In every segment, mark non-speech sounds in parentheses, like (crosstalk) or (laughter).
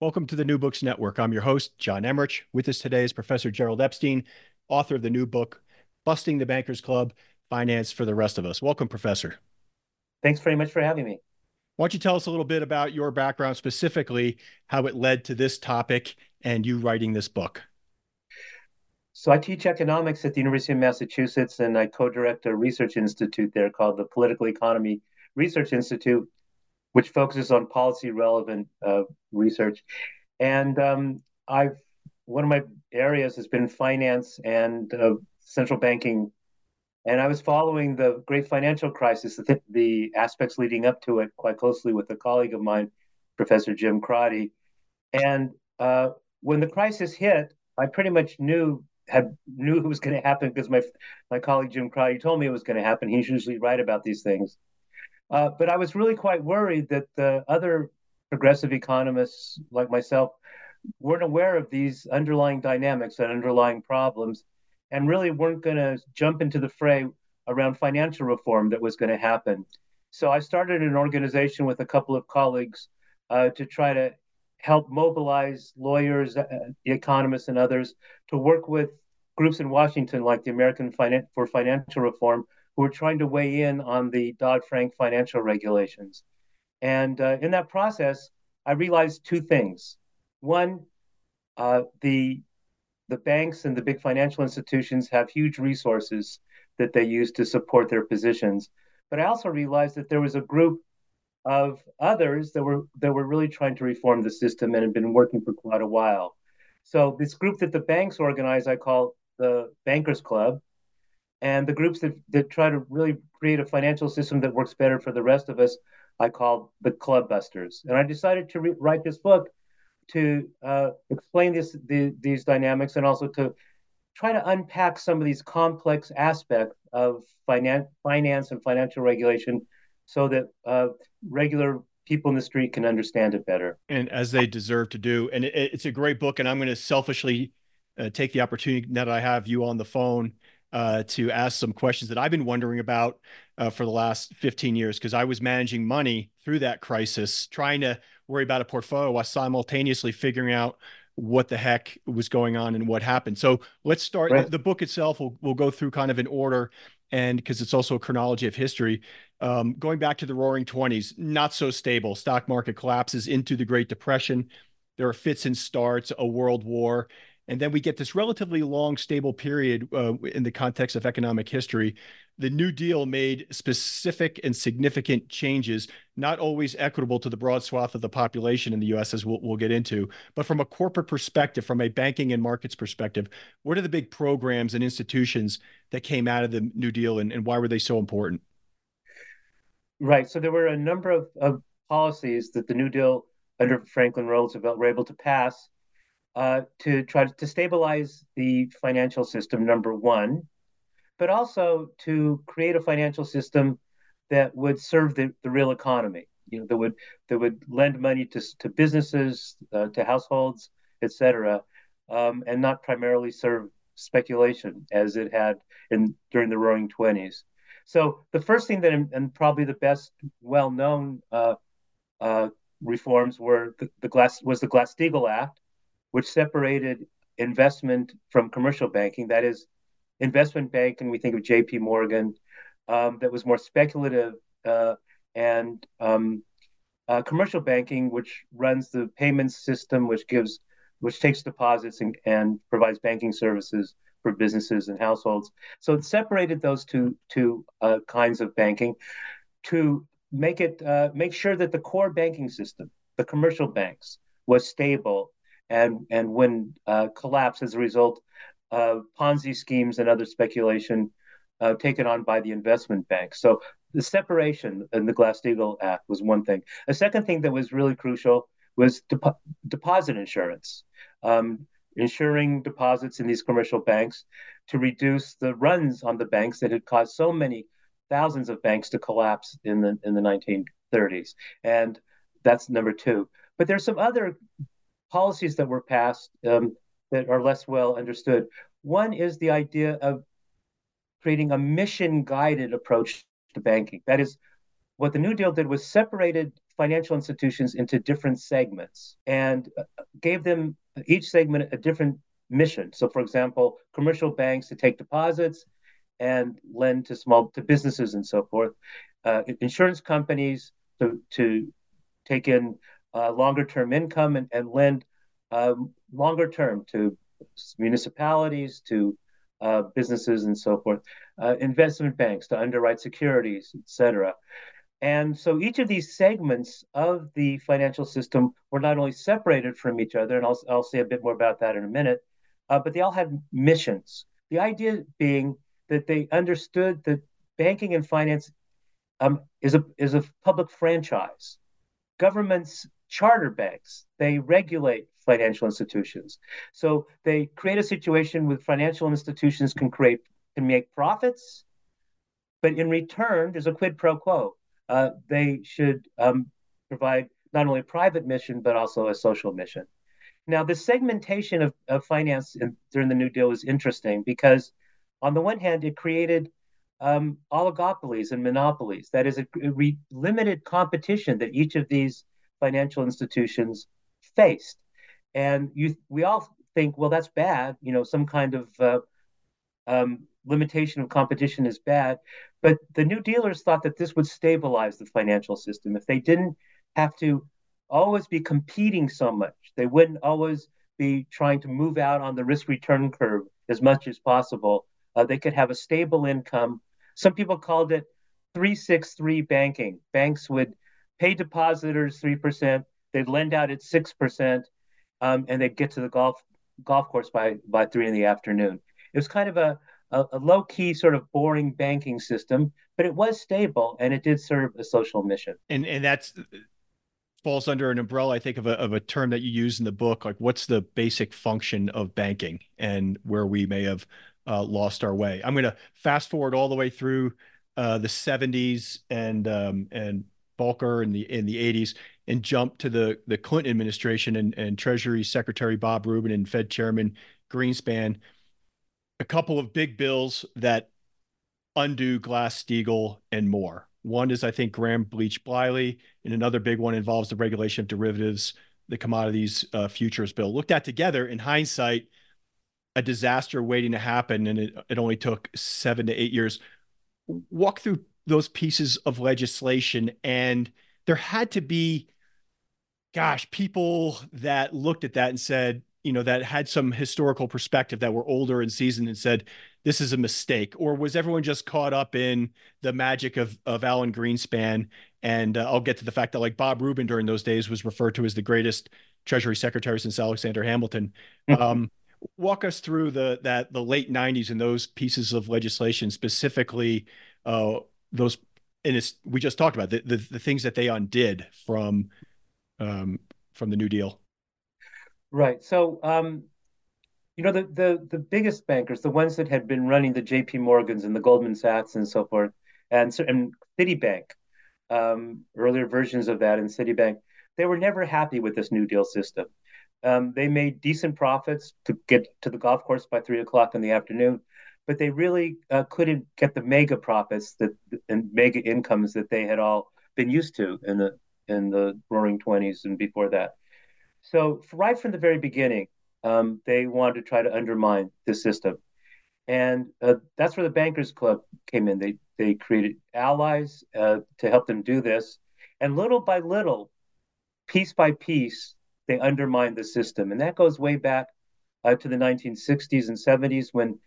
Welcome to the New Books Network. I'm your host, John Emmerich. With us today is Professor Gerald Epstein, author of the new book, Busting the Bankers Club Finance for the Rest of Us. Welcome, Professor. Thanks very much for having me. Why don't you tell us a little bit about your background, specifically how it led to this topic and you writing this book? So, I teach economics at the University of Massachusetts, and I co direct a research institute there called the Political Economy Research Institute which focuses on policy relevant uh, research. And um, I've one of my areas has been finance and uh, central banking. And I was following the great financial crisis, the, the, aspects leading up to it, quite closely with a colleague of mine, Professor Jim Crotty. And uh, when the crisis hit, I pretty much knew had knew it was going to happen because my my colleague Jim Crotty told me it was going to happen. He's usually right about these things. Uh, but I was really quite worried that the other progressive economists like myself weren't aware of these underlying dynamics and underlying problems and really weren't going to jump into the fray around financial reform that was going to happen. So I started an organization with a couple of colleagues uh, to try to help mobilize lawyers, uh, economists, and others to work with groups in Washington like the American Finan- for Financial Reform who are trying to weigh in on the Dodd Frank financial regulations. And uh, in that process, I realized two things. One, uh, the the banks and the big financial institutions have huge resources that they use to support their positions. But I also realized that there was a group of others that were that were really trying to reform the system and had been working for quite a while. So this group that the banks organize, I call the Bankers Club, and the groups that, that try to really create a financial system that works better for the rest of us, I call the club busters. And I decided to re- write this book to uh, explain this, the, these dynamics and also to try to unpack some of these complex aspects of finan- finance and financial regulation so that uh, regular people in the street can understand it better. And as they deserve to do. And it, it's a great book. And I'm going to selfishly uh, take the opportunity that I have you on the phone uh, to ask some questions that I've been wondering about uh, for the last 15 years because I was managing money through that crisis, trying to worry about a portfolio while simultaneously figuring out what the heck was going on and what happened. So let's start. Right. The, book itself will will go through kind of in order, and because it's also a chronology of history. Um, going back to the Roaring Twenties, not so stable. Stock market collapses into the Great Depression. There are fits and starts, a world war, and then we get this relatively long, stable period uh, in the context of economic history. The New Deal made specific and significant changes, not always equitable to the broad swath of the population in the US, as we'll, we'll get into. But from a corporate perspective, from a banking and markets perspective, what are the big programs and institutions that came out of the New Deal and, and why were they so important? Right. So there were a number of, of policies that the New Deal under Franklin Roosevelt were able to pass uh, to try to stabilize the financial system, number one, but also to create a financial system that would serve the, the real economy. You know, that would that would lend money to to businesses, uh, to households, et cetera, um, and not primarily serve speculation as it had in during the Roaring Twenties. So the first thing that, and probably the best well-known uh, uh, reforms were the, the Glass was the Glass-Steagall Act, which separated investment from commercial banking. That is, investment banking. We think of J.P. Morgan, um, that was more speculative, uh, and um, uh, commercial banking, which runs the payments system, which gives, which takes deposits and, and provides banking services for businesses and households. So it separated those two two uh, kinds of banking to make it uh, make sure that the core banking system, the commercial banks, was stable and and when uh, collapse as a result of Ponzi schemes and other speculation uh, taken on by the investment banks. So the separation in the Glass-Steagall Act was one thing. A second thing that was really crucial was deposit insurance, um, insuring deposits in these commercial banks to reduce the runs on the banks that had caused so many thousands of banks to collapse in the in the 1930s. And that's number two. But there's some other policies that were passed um, that are less well understood. One is the idea of creating a mission guided approach to banking. That is, what the New Deal did was separated financial institutions into different segments and uh, gave them each segment a different mission. So, for example, commercial banks to take deposits and lend to small to businesses and so forth. Uh, insurance companies to to take in uh, longer term income and, and lend um, longer term to municipalities, to uh, businesses, and so forth, uh, investment banks to underwrite securities, et cetera. And so each of these segments of the financial system were not only separated from each other, and I'll, I'll say a bit more about that in a minute, uh, but they all had missions. The idea being that they understood that banking and finance um, is a is a public franchise. Governments charter banks. They regulate financial institutions. So they create a situation where financial institutions can create can make profits, but in return, there's a quid pro quo. Uh, they should um, provide not only a private mission but also a social mission. Now, the segmentation of, of finance in, during the New Deal is interesting because, on the one hand, it created um, oligopolies and monopolies. That is, a re- limited competition that each of these financial institutions faced. And you, we all think, well, that's bad. You know, some kind of uh, um, limitation of competition is bad. But the New Dealers thought that this would stabilize the financial system. If they didn't have to always be competing so much, they wouldn't always be trying to move out on the risk return curve as much as possible. Uh, they could have a stable income. Some people called it 363 banking. Banks would pay depositors 3%, they'd lend out at 6%, um, and they'd get to the golf golf course by, by 3 in the afternoon. It was kind of a, a, a low key, sort of boring banking system, but it was stable and it did serve a social mission. And, and that's falls under an umbrella, I think, of a, of a term that you use in the book. Like, what's the basic function of banking and where we may have uh, lost our way? I'm going to fast forward all the way through uh, the 70s and um, and Volcker in the in the 80s and jump to the the Clinton administration and, and Treasury Secretary Bob Rubin and Fed Chairman Greenspan, a couple of big bills that undo Glass-Steagall and more. One is I think Gramm Leach Bliley, and another big one involves the regulation of derivatives, the commodities uh, futures bill. Looked at together in hindsight, a disaster waiting to happen, and it, it only took seven to eight years. Walk through those pieces of legislation. And there had to be gosh people that looked at that and said you know that had some historical perspective that were older and seasoned and said this is a mistake. Or was everyone just caught up in the magic of of Alan Greenspan? And uh, I'll get to the fact that like Bob Rubin during those days was referred to as the greatest treasury secretary since Alexander Hamilton. Mm-hmm. um, walk us through the that the late 90s and those pieces of legislation specifically uh, those and it's we just talked about the the, the things that they undid from um, from the New Deal. Right. So um, you know the the the biggest bankers, the ones that had been running the J.P. Morgans and the Goldman Sachs and so forth, and and Citibank, um, earlier versions of that, and Citibank, they were never happy with this New Deal system. Um, they made decent profits to get to the golf course by three o'clock in the afternoon, but they really uh, couldn't get the mega profits that and mega incomes that they had all been used to in the in the Roaring Twenties and before that. So right from the very beginning, um, they wanted to try to undermine the system, and uh, that's where the Bankers Club came in. They they created allies uh, to help them do this, and little by little, piece by piece, they undermined the system, and that goes way back uh, to the 1960s and 70s when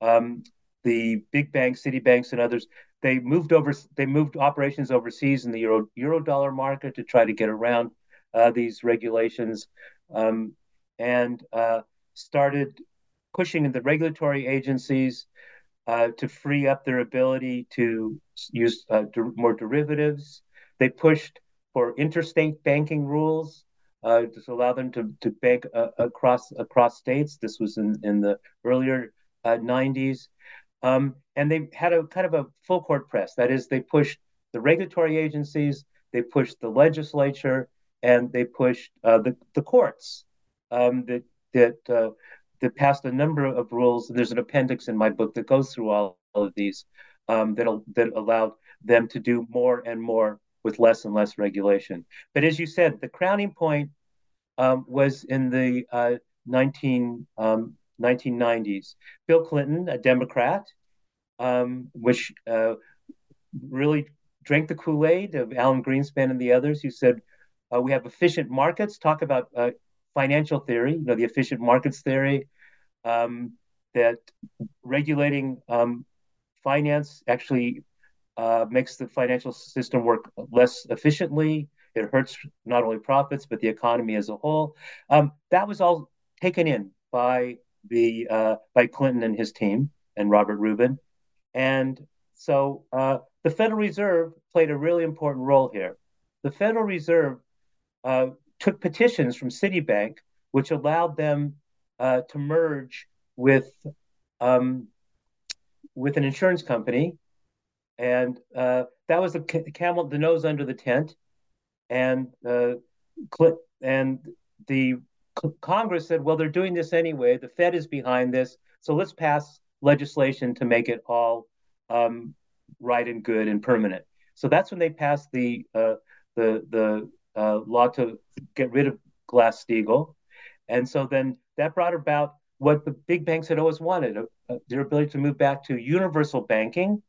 um, the big banks, city banks, and others they moved over. They moved operations overseas in the euro euro dollar market to try to get around uh, these regulations, um, and uh, started pushing the regulatory agencies uh, to free up their ability to use uh, der- more derivatives. They pushed for interstate banking rules uh, to allow them to, to bank uh, across across states. This was in, in the earlier 90s. Um, and they had a kind of a full court press. That is, they pushed the regulatory agencies, they pushed the legislature, and they pushed uh, the, the courts um, that that uh, that passed a number of rules. And there's an appendix in my book that goes through all, all of these um, that that allowed them to do more and more with less and less regulation. But as you said, the crowning point um, was in the uh, 19, 1990s. Um, Bill Clinton, a Democrat, um, which uh, really drank the Kool Aid of Alan Greenspan and the others who said, uh, we have efficient markets, talk about uh, financial theory, you know, the efficient markets theory, um, that regulating um, finance actually uh, makes the financial system work less efficiently. It hurts not only profits, but the economy as a whole. Um, that was all taken in by the uh, by Clinton and his team and Robert Rubin. And so uh, the Federal Reserve played a really important role here. The Federal Reserve uh, took petitions from Citibank, which allowed them uh, to merge with um, with an insurance company, and uh, that was the camel, the nose under the tent, and uh, and the Congress said, well, they're doing this anyway. The Fed is behind this, so let's pass legislation to make it all um, right and good and permanent. So that's when they passed the uh, the the uh, law to get rid of Glass Steagall, and so then that brought about what the big banks had always wanted: uh, uh, their ability to move back to universal banking,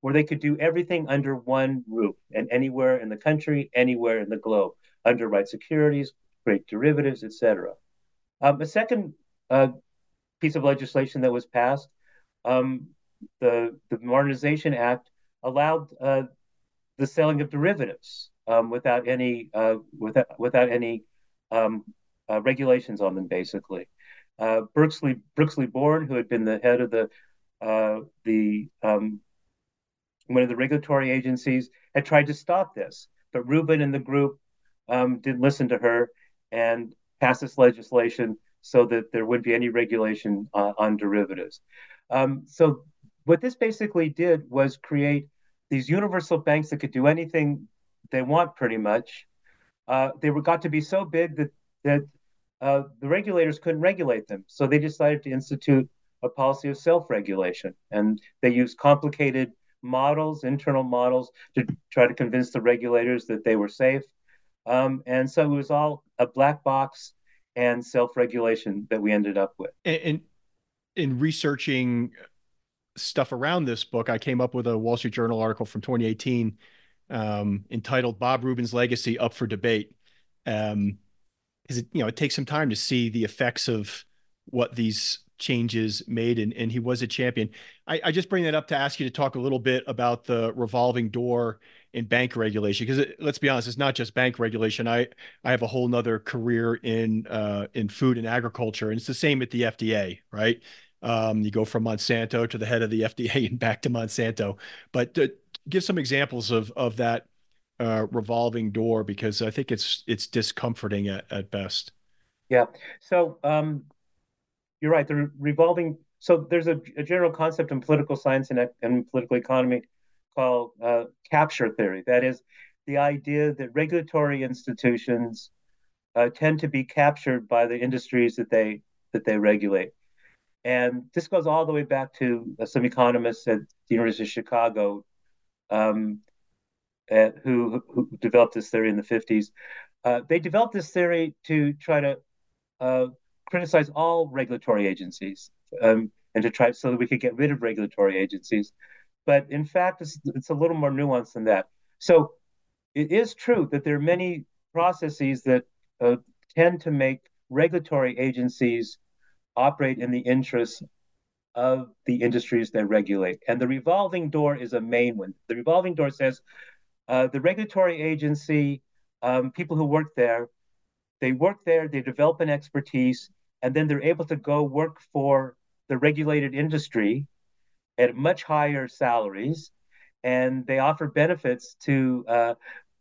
where they could do everything under one roof and anywhere in the country, anywhere in the globe, underwrite securities, create derivatives, etc. Um, a second uh, piece of legislation that was passed um, the the Modernization Act allowed uh, the selling of derivatives um, without any uh, without without any um, uh, regulations on them. Basically, uh, Brooksley Born, who had been the head of the uh, the um, one of the regulatory agencies, had tried to stop this, but Rubin and the group um, didn't listen to her and pass this legislation so that there wouldn't be any regulation uh, on derivatives. Um, so what this basically did was create these universal banks that could do anything they want, pretty much. Uh, they were got to be so big that that uh, the regulators couldn't regulate them, so they decided to institute a policy of self-regulation, and they used complicated models, internal models, to try to convince the regulators that they were safe. Um, and so it was all a black box and self-regulation that we ended up with. And, and in researching stuff around this book, I came up with a Wall Street Journal article from 2018 um, entitled "Bob Rubin's Legacy Up for Debate." Um, because it you know it takes some time to see the effects of what these changes made and, and he was a champion I, I just bring that up to ask you to talk a little bit about the revolving door in bank regulation because let's be honest it's not just bank regulation i i have a whole nother career in uh in food and agriculture and it's the same at the fda right um, you go from Monsanto to the head of the FDA (laughs) and back to Monsanto. But uh, give some examples of of that uh, revolving door because I think it's it's discomforting at, at best. Yeah. So um, you're right. The revolving. So there's a, a general concept in political science and, and political economy called uh, capture theory. That is the idea that regulatory institutions uh, tend to be captured by the industries that they that they regulate. And this goes all the way back to uh, some economists at the University of Chicago um, at, who, who developed this theory in the 50s. Uh, they developed this theory to try to uh, criticize all regulatory agencies um, and to try so that we could get rid of regulatory agencies. But in fact, it's, it's a little more nuanced than that. So it is true that there are many processes that uh, tend to make regulatory agencies operate in the interests of the industries they regulate. And the revolving door is a main one. The revolving door says uh, the regulatory agency, um, people who work there, they work there, they develop an expertise, and then they're able to go work for the regulated industry at much higher salaries, and they offer benefits to uh,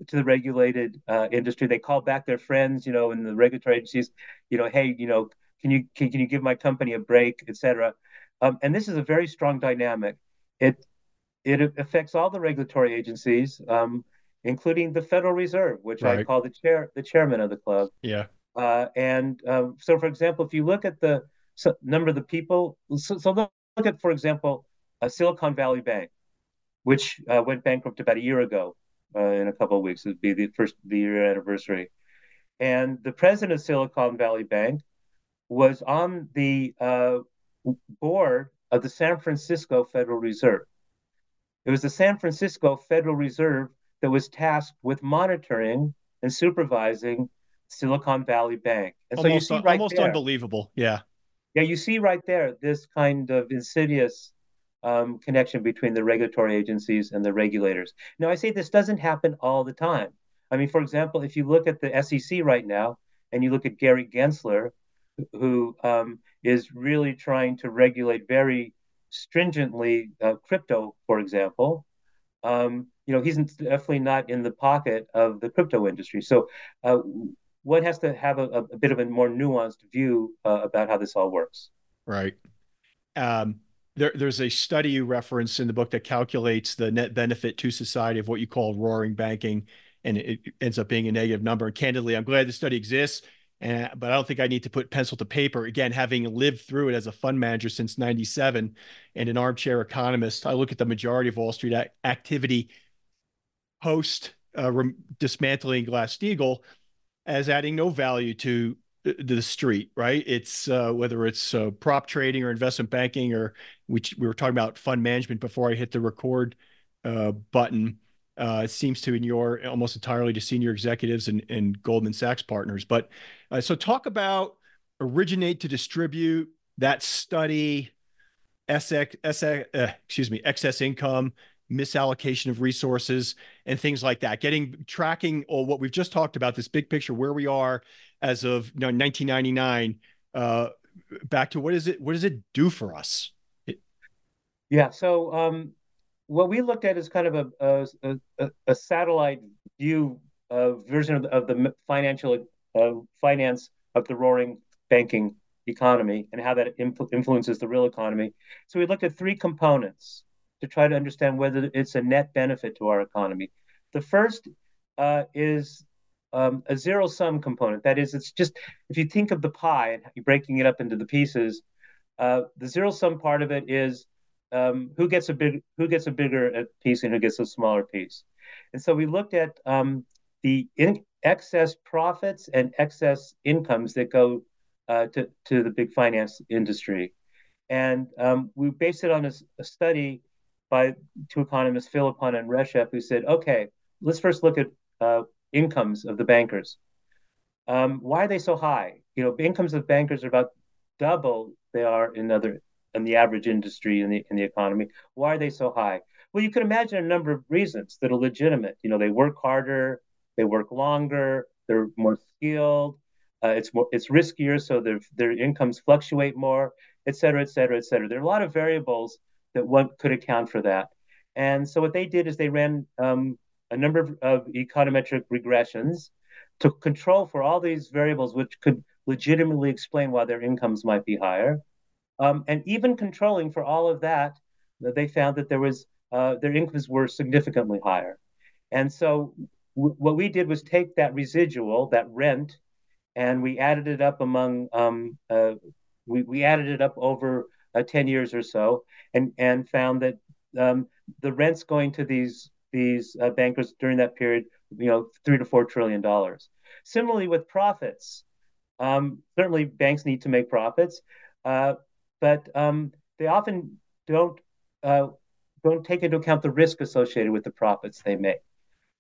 to the regulated uh, industry. They call back their friends, you know, in the regulatory agencies, you know, hey, you know, can you can, can you give my company a break, etc. Um, and this is a very strong dynamic. It it affects all the regulatory agencies, um, including the Federal Reserve, which right. I call the chair the chairman of the club. Yeah. Uh, and um, so, for example, if you look at the number of the people, so, so look, at, for example, Silicon Valley Bank, which uh, went bankrupt about a year ago. Uh, in a couple of weeks, it would be the first the year anniversary. And the president of Silicon Valley Bank was on the uh, board of the San Francisco Federal Reserve. It was the San Francisco Federal Reserve that was tasked with monitoring and supervising Silicon Valley Bank. And so you see right almost there, unbelievable. Yeah. Yeah, you see right there this kind of insidious um, connection between the regulatory agencies and the regulators. Now, I say this doesn't happen all the time. I mean, for example, if you look at the SEC right now and you look at Gary Gensler, who um, is really trying to regulate very stringently uh, crypto, for example, um, you know, he's definitely not in the pocket of the crypto industry. So uh, one has to have a, a, bit of a more nuanced view uh, about how this all works. Right. Um, there, there's a study you reference in the book that calculates the net benefit to society of what you call roaring banking, and it ends up being a negative number. And candidly, I'm glad the study exists and, but I don't think I need to put pencil to paper. Again, having lived through it as a fund manager since 97 and an armchair economist, I look at the majority of Wall Street activity post uh, dismantling Glass-Steagall as adding no value to the street, right? It's uh, whether it's uh, prop trading or investment banking, or which we were talking about fund management before I hit the record uh, button uh, it seems to inure almost entirely to senior executives and, and Goldman Sachs partners. But uh, so talk about originate to distribute that study, SX, SX uh, excuse me, excess income, misallocation of resources, and things like that. Getting tracking or what we've just talked about, this big picture, where we are as of you know, 1999, uh, back to what is it? What does it do for us? It, yeah. So um, what we looked at is kind of a a, a satellite view version of the, of the financial uh, finance of the roaring banking economy and how that influ- influences the real economy. So we looked at three components to try to understand whether it's a net benefit to our economy. The first uh, is um, a zero sum component. That is, it's just if you think of the pie and you're breaking it up into the pieces, uh, the zero sum part of it is um, who gets a big who gets a bigger uh, piece and who gets a smaller piece. And so we looked at um, the in- excess profits and excess incomes that go uh, to to the big finance industry, and um, we based it on a, a, study by two economists, Philippon and Reshef, who said, okay, let's first look at uh, incomes of the bankers. Um, why are they so high? You know, incomes of bankers are about double they are in other and the average industry in the in the economy. Why are they so high? Well, you can imagine a number of reasons that are legitimate. You know, they work harder, they work longer, they're more skilled. Uh, it's more it's riskier, so their their incomes fluctuate more, et cetera, et cetera, et cetera. There are a lot of variables that one could account for that. And so what they did is they ran um, a number of, of econometric regressions to control for all these variables, which could legitimately explain why their incomes might be higher. Um, and even controlling for all of that, they found that there was uh, their incomes were significantly higher. And so w- what we did was take that residual, that rent, and we added it up among um, uh, we we added it up over uh, ten years or so, and and found that um, the rents going to these these uh, bankers during that period, you know, three to four trillion dollars. Similarly with profits, um, certainly banks need to make profits, uh, but um, they often don't uh, don't take into account the risk associated with the profits they make.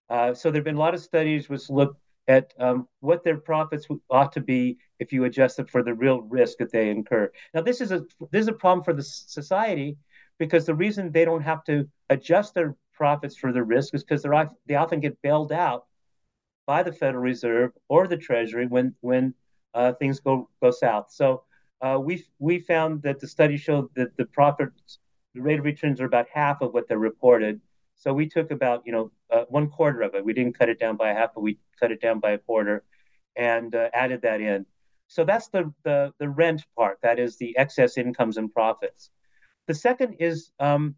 Uh, so there have been a lot of studies which look at um, what their profits ought to be if you adjust them for the real risk that they incur. Now, this is a this is a problem for the society because the reason they don't have to adjust their profits for the risk is because they're they often get bailed out by the Federal Reserve or the Treasury when when uh, things go go south. So uh, we we found that the study showed that the profits, the rate of returns are about half of what they're reported. So we took about you know uh, one quarter of it. We didn't cut it down by a half, but we cut it down by a quarter, and uh, added that in. So that's the, the the rent part. That is the excess incomes and profits. The second is um,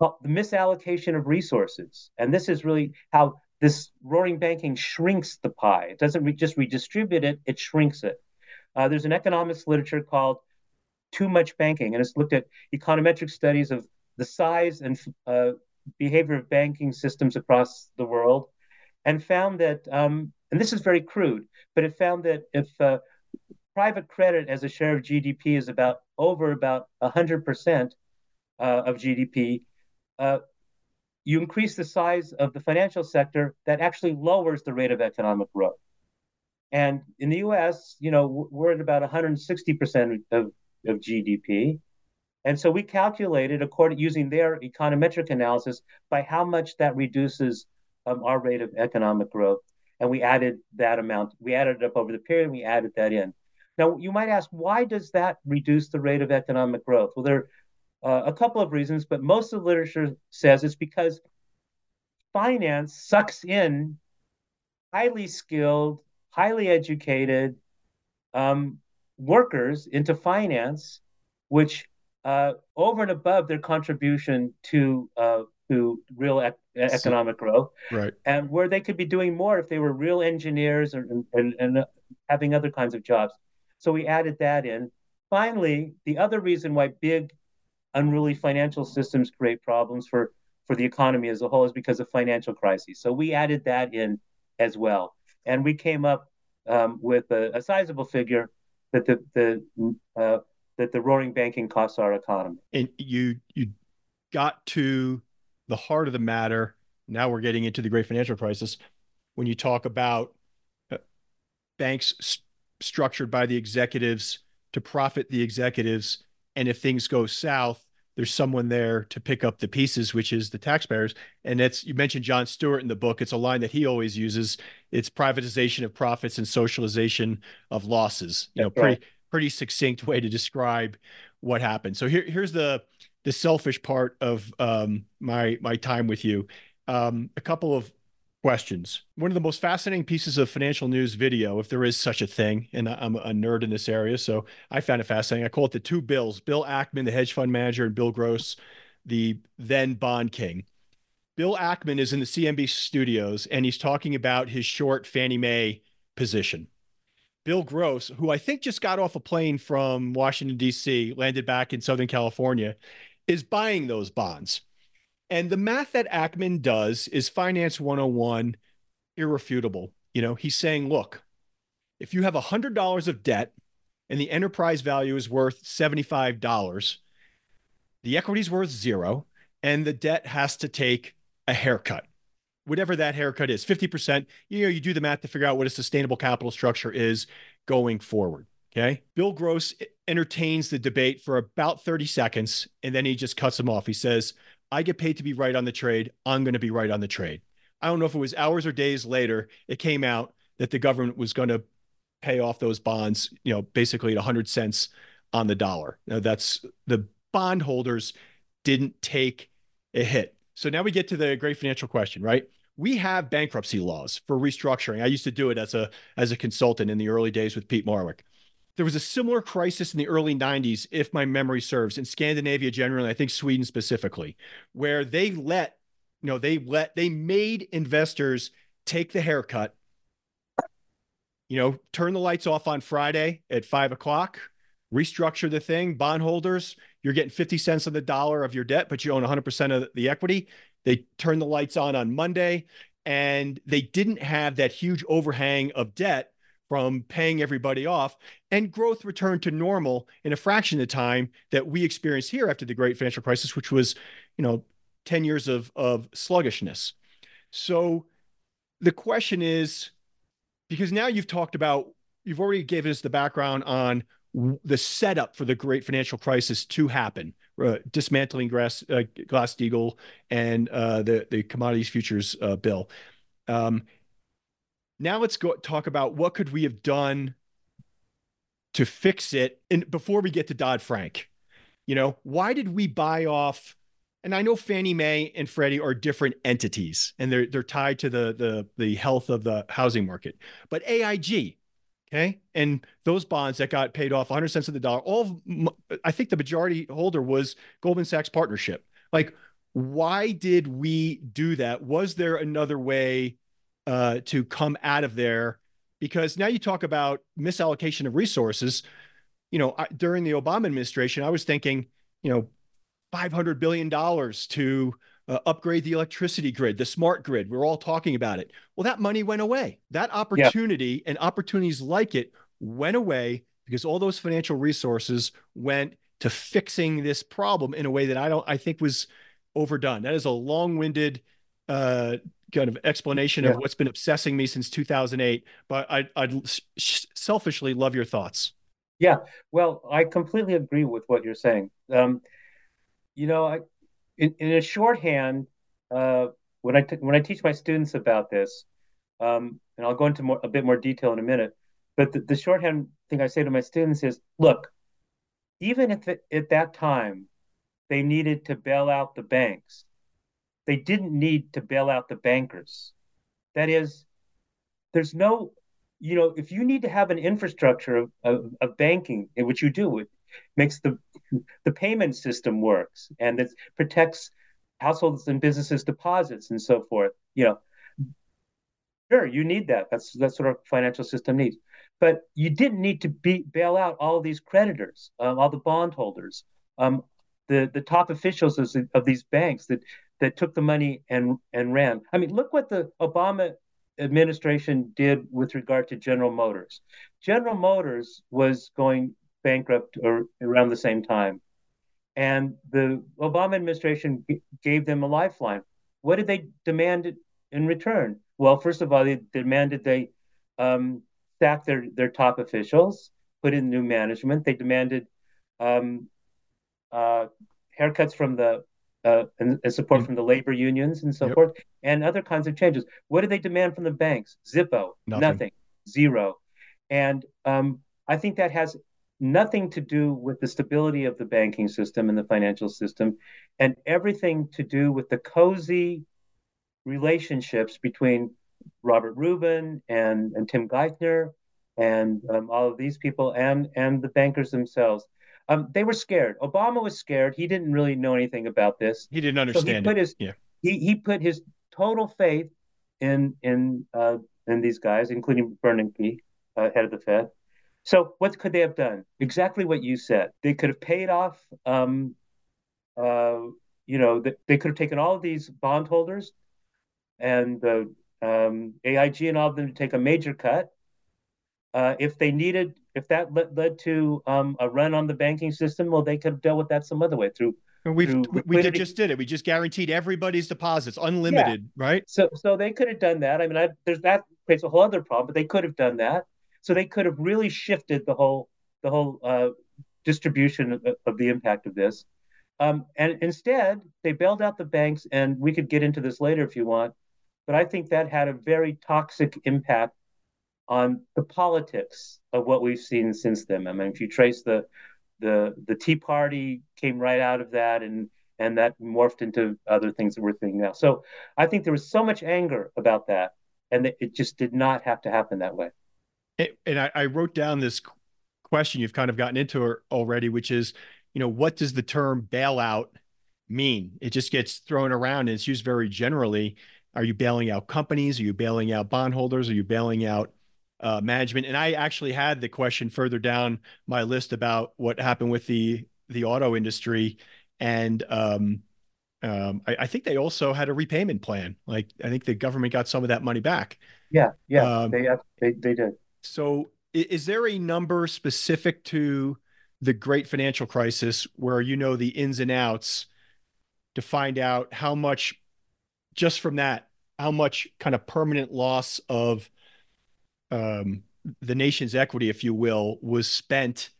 the misallocation of resources, and this is really how this roaring banking shrinks the pie. It doesn't re- just redistribute it; it shrinks it. Uh, there's an economics literature called "Too Much Banking," and it's looked at econometric studies of the size and uh, behavior of banking systems across the world, and found that, um, and this is very crude, but it found that if uh, private credit as a share of GDP is about over about 100% uh, of GDP, uh, you increase the size of the financial sector, that actually lowers the rate of economic growth. And in the US, you know, we're at about 160% of, of GDP. And so we calculated according using their econometric analysis by how much that reduces um, our rate of economic growth. And we added that amount. We added it up over the period. And we added that in. Now you might ask, why does that reduce the rate of economic growth? Well, there are uh, a couple of reasons, but most of the literature says it's because finance sucks in highly skilled, highly educated um, workers into finance, which uh, over and above their contribution to uh, to real ec- economic growth, right? And where they could be doing more if they were real engineers or, and, and uh, having other kinds of jobs. So we added that in. Finally, the other reason why big, unruly financial systems create problems for for the economy as a whole is because of financial crises. So we added that in as well, and we came up um, with a, a sizable figure that the the uh, that the roaring banking costs our economy. And you you got to the heart of the matter. Now we're getting into the great financial crisis. When you talk about uh, banks st- structured by the executives to profit the executives, and if things go south, there's someone there to pick up the pieces, which is the taxpayers. And that's you mentioned Jon Stewart in the book. It's a line that he always uses. It's privatization of profits and socialization of losses. You know, pretty pretty succinct way to describe what happened. So here, here's the the selfish part of um, my my time with you. Um, a couple of questions. One of the most fascinating pieces of financial news video, if there is such a thing, and I'm a nerd in this area, so I found it fascinating. I call it the two Bills: Bill Ackman, the hedge fund manager, and Bill Gross, the then bond king. Bill Ackman is in the CNBC studios, and he's talking about his short Fannie Mae position. Bill Gross, who I think just got off a plane from Washington, D.C., landed back in Southern California, is buying those bonds. And the math that Ackman does is Finance 101 irrefutable. You know, he's saying, look, if you have $100 of debt and the enterprise value is worth $75, the equity is worth zero, and the debt has to take a haircut whatever that haircut is 50% you know you do the math to figure out what a sustainable capital structure is going forward okay? Bill gross entertains the debate for about 30 seconds and then he just cuts him off. He says i get paid to be right on the trade. I'm going to be right on the trade. I don't know if it was hours or days later it came out that the government was going to pay off those bonds you know basically at 100 cents on the dollar. Now that's the bondholders didn't take a hit so now we get to the great financial question, right? We have bankruptcy laws for restructuring. I used to do it as a as a consultant in the early days with Peat Marwick. There was a similar crisis in the early 90s, if my memory serves, in Scandinavia generally, I think Sweden specifically, where they let, you know, they let they made investors take the haircut you know, turn the lights off on Friday at five o'clock, restructure the thing. Bondholders, you're getting 50 cents on the dollar of your debt, but you own 100% of the equity. They turn the lights on on Monday, and they didn't have that huge overhang of debt from paying everybody off and growth returned to normal in a fraction of the time that we experienced here after the great financial crisis which was you know 10 years of of sluggishness so the question is because now you've talked about you've already given us the background on the setup for the great financial crisis to happen uh, dismantling glass uh, glass-steagall and uh, the the commodities futures uh, bill um, now let's go talk about what could we have done to fix it and before we get to Dodd-Frank. You know, why did we buy off and I know Fannie Mae and Freddie are different entities and they're they're tied to the the the health of the housing market. But AIG, okay? And those bonds that got paid off 100 cents of the dollar, all I think the majority holder was Goldman Sachs partnership. Like why did we do that? Was there another way uh, to come out of there because now you talk about misallocation of resources. You know, I, during the Obama administration, I was thinking, you know, five hundred billion dollars to uh, upgrade the electricity grid, the smart grid. We are all talking about it. Well, that money went away. That opportunity yeah. and opportunities like it went away because all those financial resources went to fixing this problem in a way that I don't. I think was overdone. That is a long-winded uh, kind of explanation yeah. of what's been obsessing me since 2008. But I, I'd selfishly love your thoughts. Yeah, well, I completely agree with what you're saying. Um, you know, I, in, in a shorthand, uh, when I t- when I teach my students about this, um, and I'll go into more, a bit more detail in a minute, but the, the shorthand thing I say to my students is, look, even if at that time they needed to bail out the banks, they didn't need to bail out the bankers. That is, there's no, you know, if you need to have an infrastructure of, of, of banking, which you do, makes the the payment system works and it protects households and businesses deposits and so forth. You know, sure, you need that. That's that's what our financial system needs. But you didn't need to be, bail out all these creditors, um, all the bondholders, um, the the top officials of, of these banks that that took the money and and ran. I mean, look what the Obama administration did with regard to General Motors. General Motors was going bankrupt or around the same time, and the Obama administration g- gave them a lifeline. What did they demand in return? Well, first of all, they demanded they um, sack their their top officials, put in new management. They demanded um, uh, haircuts from the uh, and, and, support mm. from the labor unions and so yep. forth, and other kinds of changes. What do they demand from the banks? Zippo, nothing, nothing zero. And um, I think that has nothing to do with the stability of the banking system and the financial system, and everything to do with the cozy relationships between Robert Rubin and, and Tim Geithner and um, all of these people and, and the bankers themselves. Um, they were scared. Obama was scared. He didn't really know anything about this. He didn't understand. So he put it. his yeah. he, he put his total faith in in uh, in these guys, including Bernanke, uh, head of the Fed. So what could they have done? Exactly what you said. They could have paid off. Um, uh, you know, they, they could have taken all of these bondholders and the um, AIG and all of them to take a major cut. Uh, if they needed if that led, led to um, a run on the banking system, well, they could have dealt with that some other way through. we we did, just did it. We just guaranteed everybody's deposits, unlimited, yeah. right? So so they could have done that. I mean, I, there's that creates a whole other problem, but they could have done that. So they could have really shifted the whole the whole uh, distribution of, of, the impact of this. Um, and instead, they bailed out the banks, and we could get into this later if you want. But I think that had a very toxic impact on the politics of what we've seen since then. I mean, if you trace the the the Tea Party came right out of that, and and that morphed into other things that we're seeing now. So I think there was so much anger about that, and it just did not have to happen that way. And I, I wrote down this question you've kind of gotten into already, which is, you know, what does the term bailout mean? It just gets thrown around and it's used very generally. Are you bailing out companies? Are you bailing out bondholders? Are you bailing out uh, management. And I actually had the question further down my list about what happened with the the auto industry, and um, um, I, I, think they also had a repayment plan. Like I think the government got some of that money back. Yeah, yeah, um, they, they they did. So, is there a number specific to the Great Financial Crisis where you know the ins and outs to find out how much, just from that, how much kind of permanent loss of um, the nation's equity, if you will, was spent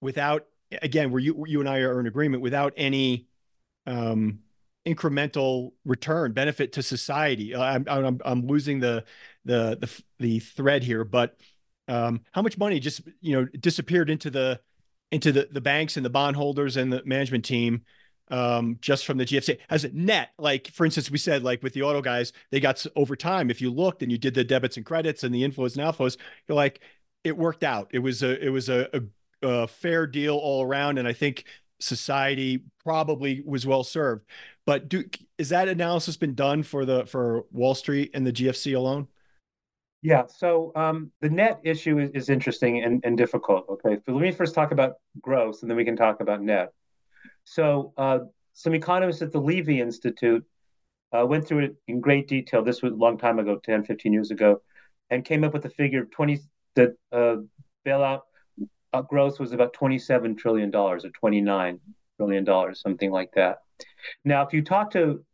without, again, where you you and I are in agreement, without any um, incremental return benefit to society. Uh, I'm, I'm I'm losing the the the the thread here, but um, how much money just you know disappeared into the into the the banks and the bondholders and the management team um, just from the GFC as a net. Like for instance, we said like with the auto guys, they got over time. If you looked and you did the debits and credits and the inflows and outflows, you're like it worked out. It was a it was a, a, a fair deal all around, and I think society probably was well served. But do is that analysis been done for the for Wall Street and the GFC alone? Yeah, so um, the net issue is, is interesting and, and difficult. Okay, let me first talk about gross, and then we can talk about net. So uh, some economists at the Levy Institute uh, went through it in great detail. This was a long time ago, 10, 15 years ago, and came up with a figure of 20, the uh, bailout uh, gross was about $27 trillion or $29 trillion, something like that. Now, if you talk to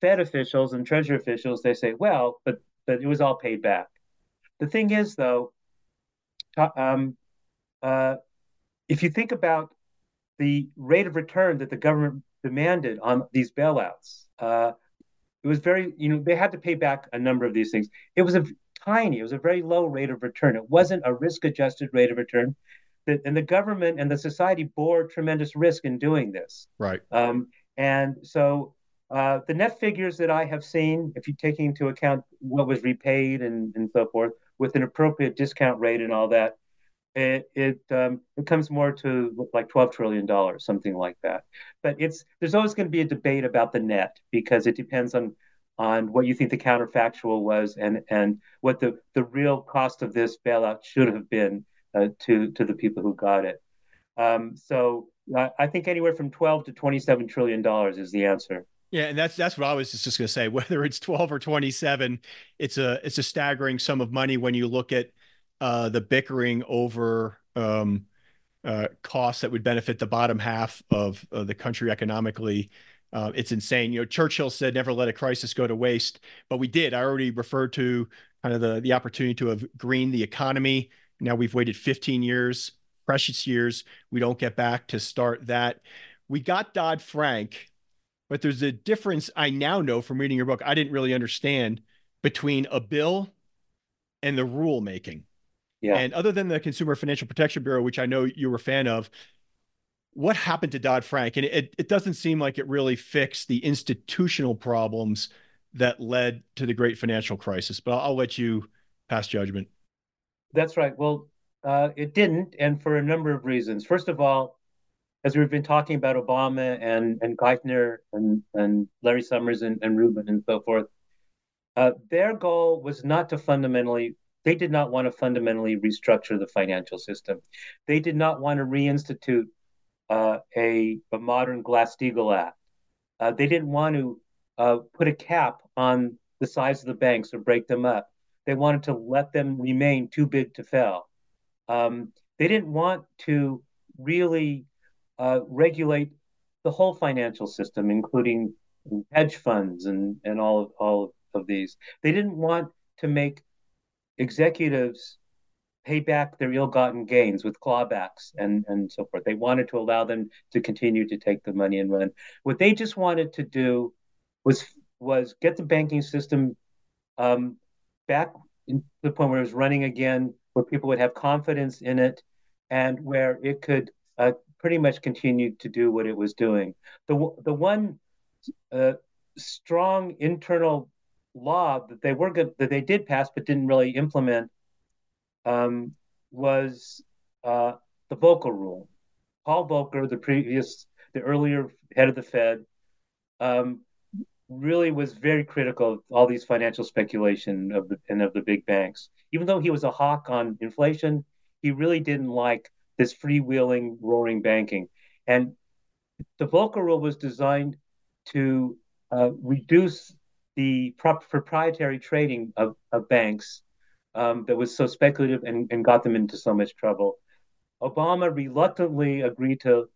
Fed officials and Treasury officials, they say, well, but, but it was all paid back. The thing is, though, um, uh, if you think about the rate of return that the government demanded on these bailouts. Uh, it was very, you know, they had to pay back a number of these things. It was a tiny, it was a very low rate of return. It wasn't a risk adjusted rate of return. And the government and the society bore tremendous risk in doing this. Right. Um, and so uh, the net figures that I have seen, if you take into account what was repaid and, and so forth, with an appropriate discount rate and all that, it it, um, it comes more to like 12 trillion dollars something like that. But it's there's always going to be a debate about the net because it depends on on what you think the counterfactual was and and what the the real cost of this bailout should have been uh, to to the people who got it. Um, so I, I think anywhere from 12 to 27 trillion dollars is the answer yeah, and that's that's what I was just going to say. (laughs) Whether it's twelve or twenty-seven, it's a it's a staggering sum of money when you look at uh, the bickering over um, uh, costs that would benefit the bottom half of, the country economically. Uh, it's insane. You know, Churchill said, "Never let a crisis go to waste," but we did. I already referred to kind of the the opportunity to have greened the economy. Now we've waited 15 years, precious years. We don't get back to start that. We got Dodd Frank, but there's a difference. I now know from reading your book. I didn't really understand between a bill and the rulemaking. Yeah. And other than the Consumer Financial Protection Bureau, which I know you were a fan of, what happened to Dodd Frank? And it, it doesn't seem like it really fixed the institutional problems that led to the great financial crisis. But I'll, I'll let you pass judgment. That's right. Well, uh, it didn't, and for a number of reasons. First of all, as we've been talking about Obama and and Geithner and and Larry Summers and, and Rubin and so forth, uh, their goal was not to fundamentally they did not want to fundamentally restructure the financial system. They did not want to reinstitute uh, a, a modern Glass-Steagall Act. Uh, they didn't want to uh, put a cap on the size of the banks or break them up. They wanted to let them remain too big to fail. Um, they didn't want to really uh, regulate the whole financial system, including hedge funds and, and all of all of these. They didn't want to make executives pay back their ill-gotten gains with clawbacks and and so forth. They wanted to allow them to continue to take the money and run. What they just wanted to do was was get the banking system um, back to the point where it was running again, where people would have confidence in it, and where it could uh, pretty much continued to do what it was doing. The the one uh, strong internal law that they were good that they did pass but didn't really implement um, was uh, the Volcker rule. Paul Volcker, the previous, the earlier head of the Fed, um, really was very critical of all these financial speculation of the and of the big banks. Even though he was a hawk on inflation, he really didn't like this freewheeling, roaring banking. And the Volcker rule was designed to uh, reduce the proprietary trading of, of banks um, that was so speculative and, and got them into so much trouble. Obama reluctantly agreed to,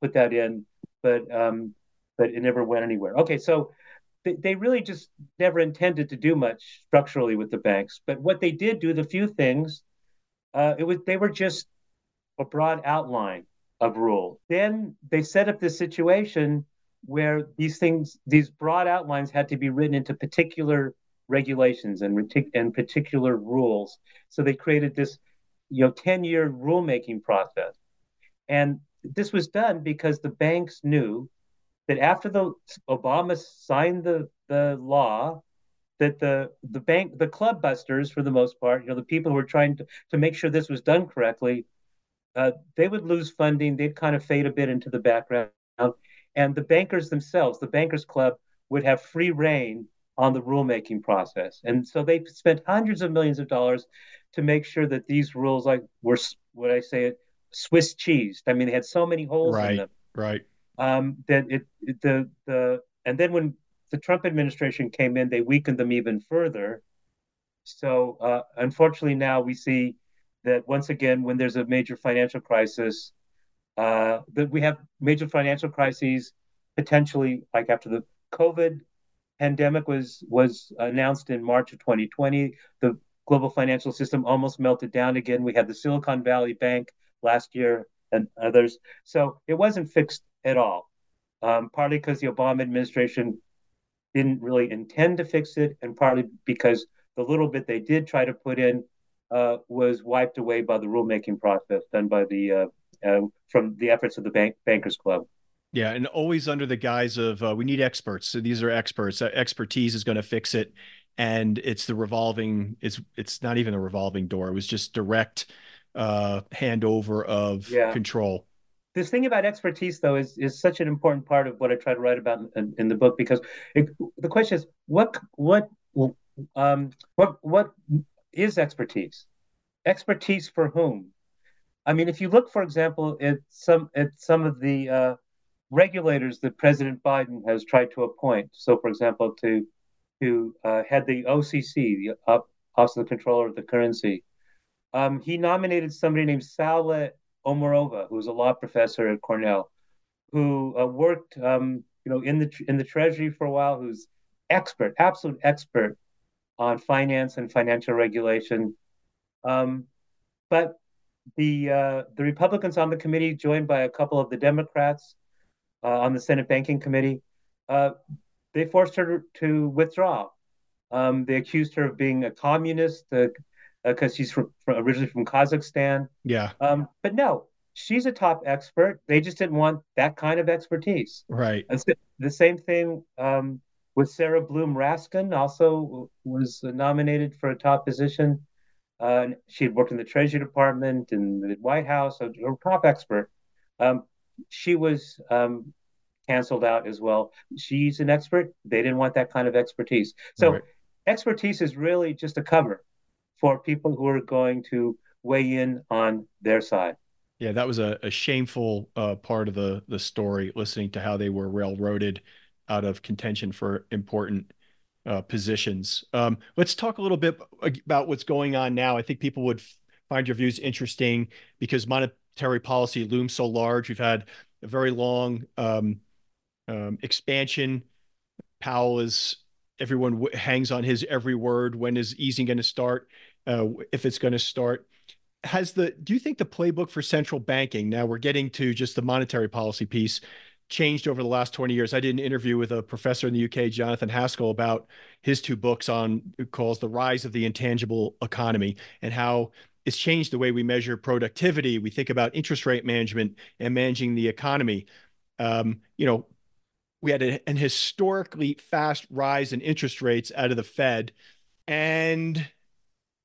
put that in, but um, but it never went anywhere. Okay, so they, they really just never intended to do much structurally with the banks. But what they did do, the few things, uh, it was they were just a broad outline of rule. Then they set up this situation where these things, these broad outlines had to be written into particular regulations and, and particular rules. So they created this, you know, 10 year rulemaking process. And this was done because the banks knew that after the Obama signed the, the law, that the the bank the club busters for the most part, you know, the people who were trying to, to make sure this was done correctly, uh, they would lose funding. They'd kind of fade a bit into the background. And the bankers themselves, the bankers club, would have free reign on the rulemaking process. And so they spent hundreds of millions of dollars to make sure that these rules like were what I say it Swiss cheese. I mean, they had so many holes right, in them. Right. Um, that it, it the the and then when the Trump administration came in, they weakened them even further. So uh, unfortunately, now we see that once again, when there's a major financial crisis, uh, that we have major financial crises potentially, like after the COVID pandemic was was announced in March of 2020. The global financial system almost melted down again. We had the Silicon Valley Bank last year and others. So it wasn't fixed at all. Um, partly because the Obama administration didn't really intend to fix it, and partly because the little bit they did try to put in uh, was wiped away by the rulemaking process done by the uh, uh, from the efforts of the bank bankers club. Yeah, and always under the guise of uh, we need experts. So these are experts. Uh, expertise is going to fix it, and it's the revolving. It's it's not even a revolving door. It was just direct uh, handover of yeah. control. This thing about expertise, though, is is such an important part of what I try to write about in, in the book because it, the question is what what um, what what is expertise? Expertise for whom? I mean, if you look, for example, at some at some of the uh, regulators that President Biden has tried to appoint. So, for example, to to uh, head the OCC, the Office of the Comptroller of the Currency, um, he nominated somebody named Saule Omarova, who was a law professor at Cornell, who uh, worked, um, you know, in the in the Treasury for a while, who's expert, absolute expert on finance and financial regulation. Um, but the uh, the Republicans on the committee, joined by a couple of the Democrats, uh, on the Senate Banking Committee, uh, they forced her to withdraw. Um, they accused her of being a communist because uh, uh, she's from, from, originally from Kazakhstan. Yeah. Um, but no, she's a top expert. They just didn't want that kind of expertise. Right. the same thing um, with Sarah Bloom Raskin, also was nominated for a top position. Uh, she had worked in the Treasury Department and the White House, a, a top expert. Um, she was um, canceled out as well. She's an expert. They didn't want that kind of expertise. So right. expertise is really just a cover for people who are going to weigh in on their side. Yeah, that was a, a shameful uh, part of the the story. Listening to how they were railroaded out of contention for important uh, positions. Um, let's talk a little bit about what's going on now. I think people would find your views interesting because monetary policy looms so large. We've had a very long um, um, expansion. Powell is everyone hangs on his every word. When is easing going to start? Uh, if it's going to start, has the do you think the playbook for central banking? Now we're getting to just the monetary policy piece changed over the last 20 years. I did an interview with a professor in the UK, Jonathan Haskell, about his two books on calls the rise of the intangible economy and how it's changed the way we measure productivity. We think about interest rate management and managing the economy. Um, you know, we had a, an historically fast rise in interest rates out of the Fed, and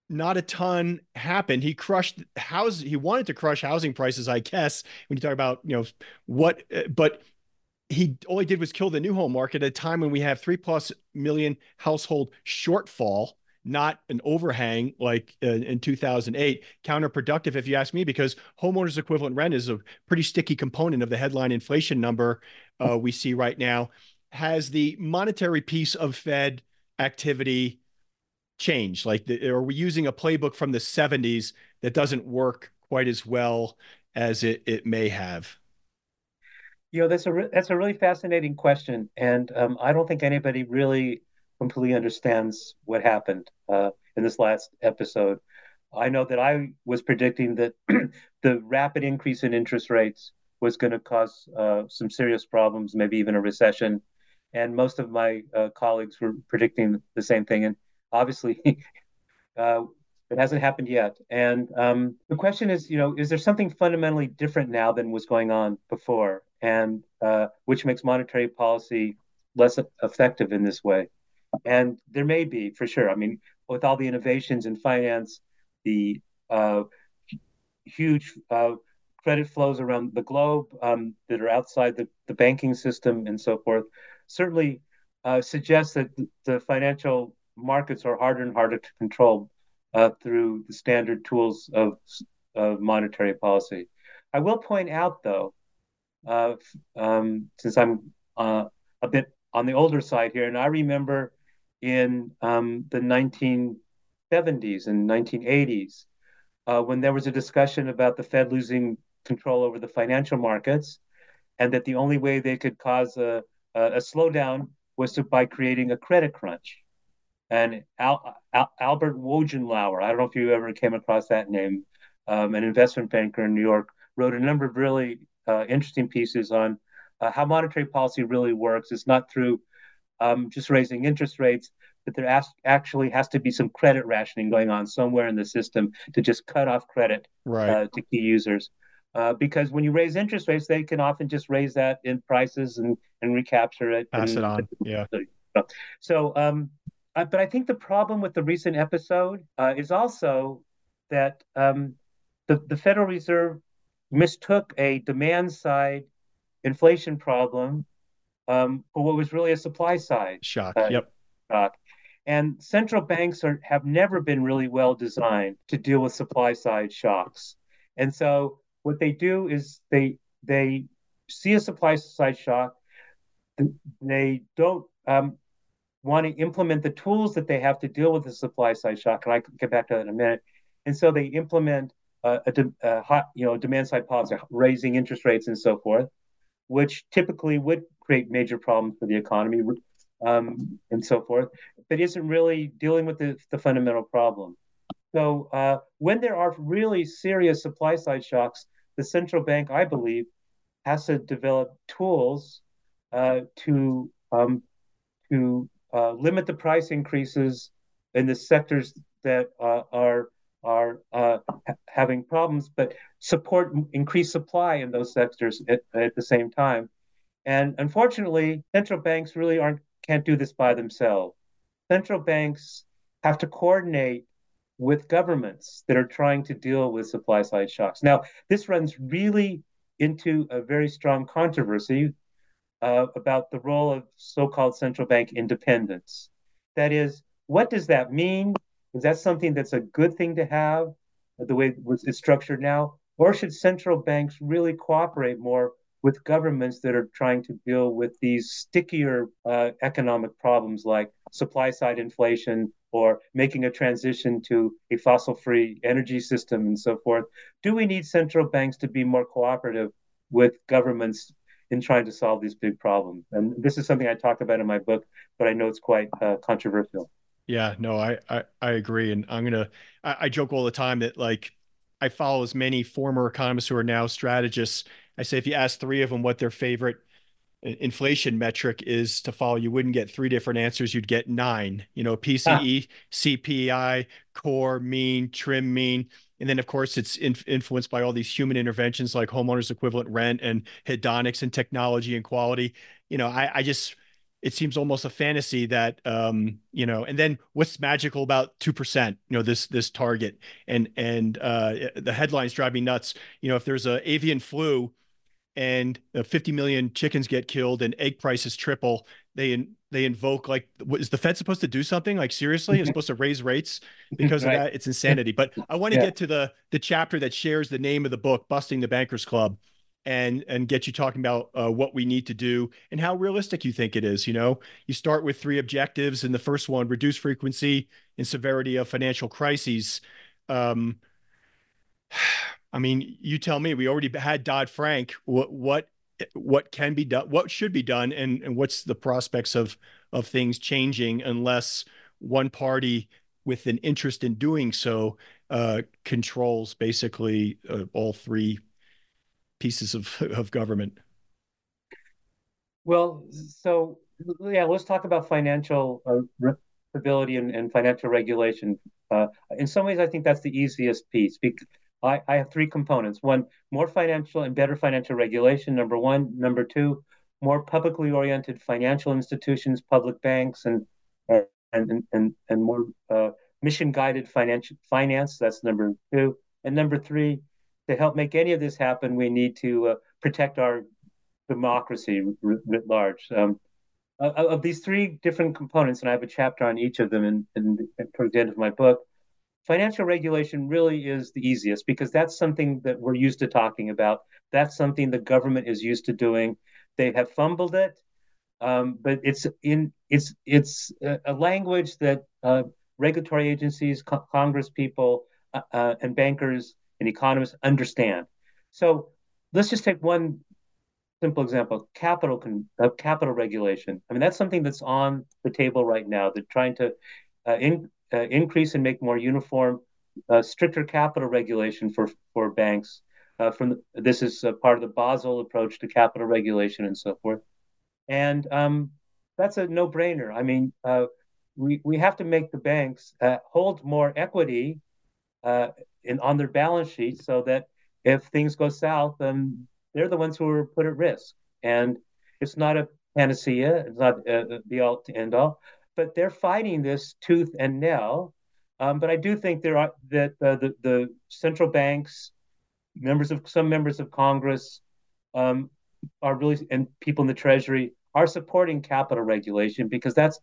not a ton happened. He crushed house. He wanted to crush housing prices, I guess. When you talk about you know what, but he all he did was kill the new home market at a time when we have three plus million household shortfall not an overhang like uh, in 2008 counterproductive if you ask me because homeowners equivalent rent is a pretty sticky component of the headline inflation number uh, we see right now. Has the monetary piece of fed activity changed? Like the, are we using a playbook from the 70s that doesn't work quite as well as it, it may have you know that's a re- that's a really fascinating question and um, i don't think anybody really completely understands what happened uh, in this last episode. I know that I was predicting that (clears throat) the rapid increase in interest rates was going to cause uh, some serious problems, maybe even a recession. And most of my uh, colleagues were predicting the same thing. And obviously, (laughs) uh, it hasn't happened yet. And um, the question is, you know, is there something fundamentally different now than was going on before, and uh, which makes monetary policy less effective in this way? And there may be, for sure. I mean, with all the innovations in finance, the uh, huge uh, credit flows around the globe um, that are outside the, the banking system and so forth, certainly uh, suggests that the financial markets are harder and harder to control uh, through the standard tools of, of monetary policy. I will point out, though, uh, um, since I'm uh, a bit on the older side here, and I remember in um, the 1970s and 1980s uh, when there was a discussion about the Fed losing control over the financial markets, and that the only way they could cause a, a, a slowdown was to, by creating a credit crunch. And Al, Al, Albert Wojnilower, I don't know if you ever came across that name, um, an investment banker in New York, wrote a number of really uh, interesting pieces on uh, how monetary policy really works. It's not through um, just raising interest rates, but there as- actually has to be some credit rationing going on somewhere in the system to just cut off credit right. uh, to key users. Uh, because when you raise interest rates, they can often just raise that in prices and, and recapture it. Pass and, it on. Yeah. So, um, uh, but I think the problem with the recent episode uh, is also that um, the, the Federal Reserve mistook a demand side inflation problem um, for what was really a supply side shock. Uh, yep. Shock. And central banks are, have never been really well designed to deal with supply side shocks. And so what they do is they they see a supply side shock. They don't um, want to implement the tools that they have to deal with the supply side shock. And I can get back to that in a minute. And so they implement uh, a, de- a hot, you know, demand side policy, raising interest rates and so forth, which typically would create major problems for the economy um, and so forth, but isn't really dealing with the, the fundamental problem. So uh, when there are really serious supply side shocks, the central bank, I believe, has to develop tools uh, to um, to uh, limit the price increases in the sectors that uh, are are uh, ha- having problems, but support increased supply in those sectors at, at the same time. And unfortunately, central banks really aren't can't do this by themselves. Central banks have to coordinate with governments that are trying to deal with supply side shocks. Now, this runs really into a very strong controversy uh, about the role of so called central bank independence. That is, what does that mean? Is that something that's a good thing to have, the way it's structured now? Or should central banks really cooperate more with governments that are trying to deal with these stickier uh, economic problems like supply side inflation or making a transition to a fossil free energy system and so forth. Do we need central banks to be more cooperative with governments in trying to solve these big problems? And this is something I talk about in my book, but I know it's quite uh, controversial. Yeah, no, I, I, I agree. And I'm going to, I joke all the time that like I follow as many former economists who are now strategists I say if you ask three of them what their favorite inflation metric is to follow, you wouldn't get three different answers. You'd get nine, you know, PCE, ah. CPI, core, mean, trim mean. And then, of course, it's in, influenced by all these human interventions like homeowners equivalent rent and hedonics and technology and quality. You know, I, I just, it seems almost a fantasy that um, you know and then what's magical about 2% you know this this target and and uh, the headlines drive me nuts you know if there's a avian flu and uh, 50 million chickens get killed and egg prices triple, they they invoke like, what, is the Fed supposed to do something? Like seriously, it's (laughs) supposed to raise rates because right. of that? It's insanity. But I want to yeah. get to the the chapter that shares the name of the book, "Busting the Bankers Club." And and get you talking about uh, what we need to do and how realistic you think it is you know you start with three objectives and the first one reduce frequency and severity of financial crises um, (sighs) I mean, you tell me. We already had Dodd Frank. What what what can be done? What should be done? And and what's the prospects of of things changing unless one party with an interest in doing so uh, controls basically uh, all three pieces of (laughs) of government. Well, so yeah, let's talk about financial uh, stability and, and financial regulation. Uh, in some ways, I think that's the easiest piece. Because I, I have three components. One, more financial and better financial regulation. Number one. Number two, more publicly oriented financial institutions, public banks, and and and and more uh, mission guided financial finance. That's number two. And number three, to help make any of this happen, we need to uh, protect our democracy writ large. Um, of these three different components, and I have a chapter on each of them in, in, in towards the end of my book financial regulation really is the easiest because that's something that we're used to talking about. That's something the government is used to doing. They have fumbled it, um, but it's in it's it's a language that uh, regulatory agencies, co- Congress people, uh, uh, and bankers and economists understand. So let's just take one simple example: capital con- uh, capital regulation. I mean, that's something that's on the table right now. They're trying to uh, in, uh, increase and make more uniform, uh, stricter capital regulation for for banks. Uh, from the, this is part of the Basel approach to capital regulation and so forth, and um, that's a no-brainer. I mean, we we have to make the banks hold more equity in on their balance sheet so that if things go south, then they're the ones who are put at risk. And it's not a panacea, it's not the all to end all, but they're fighting this tooth and nail. Um, but I do think there are that uh, the the central banks, members of some members of Congress, um, are really and people in the Treasury are supporting capital regulation because that's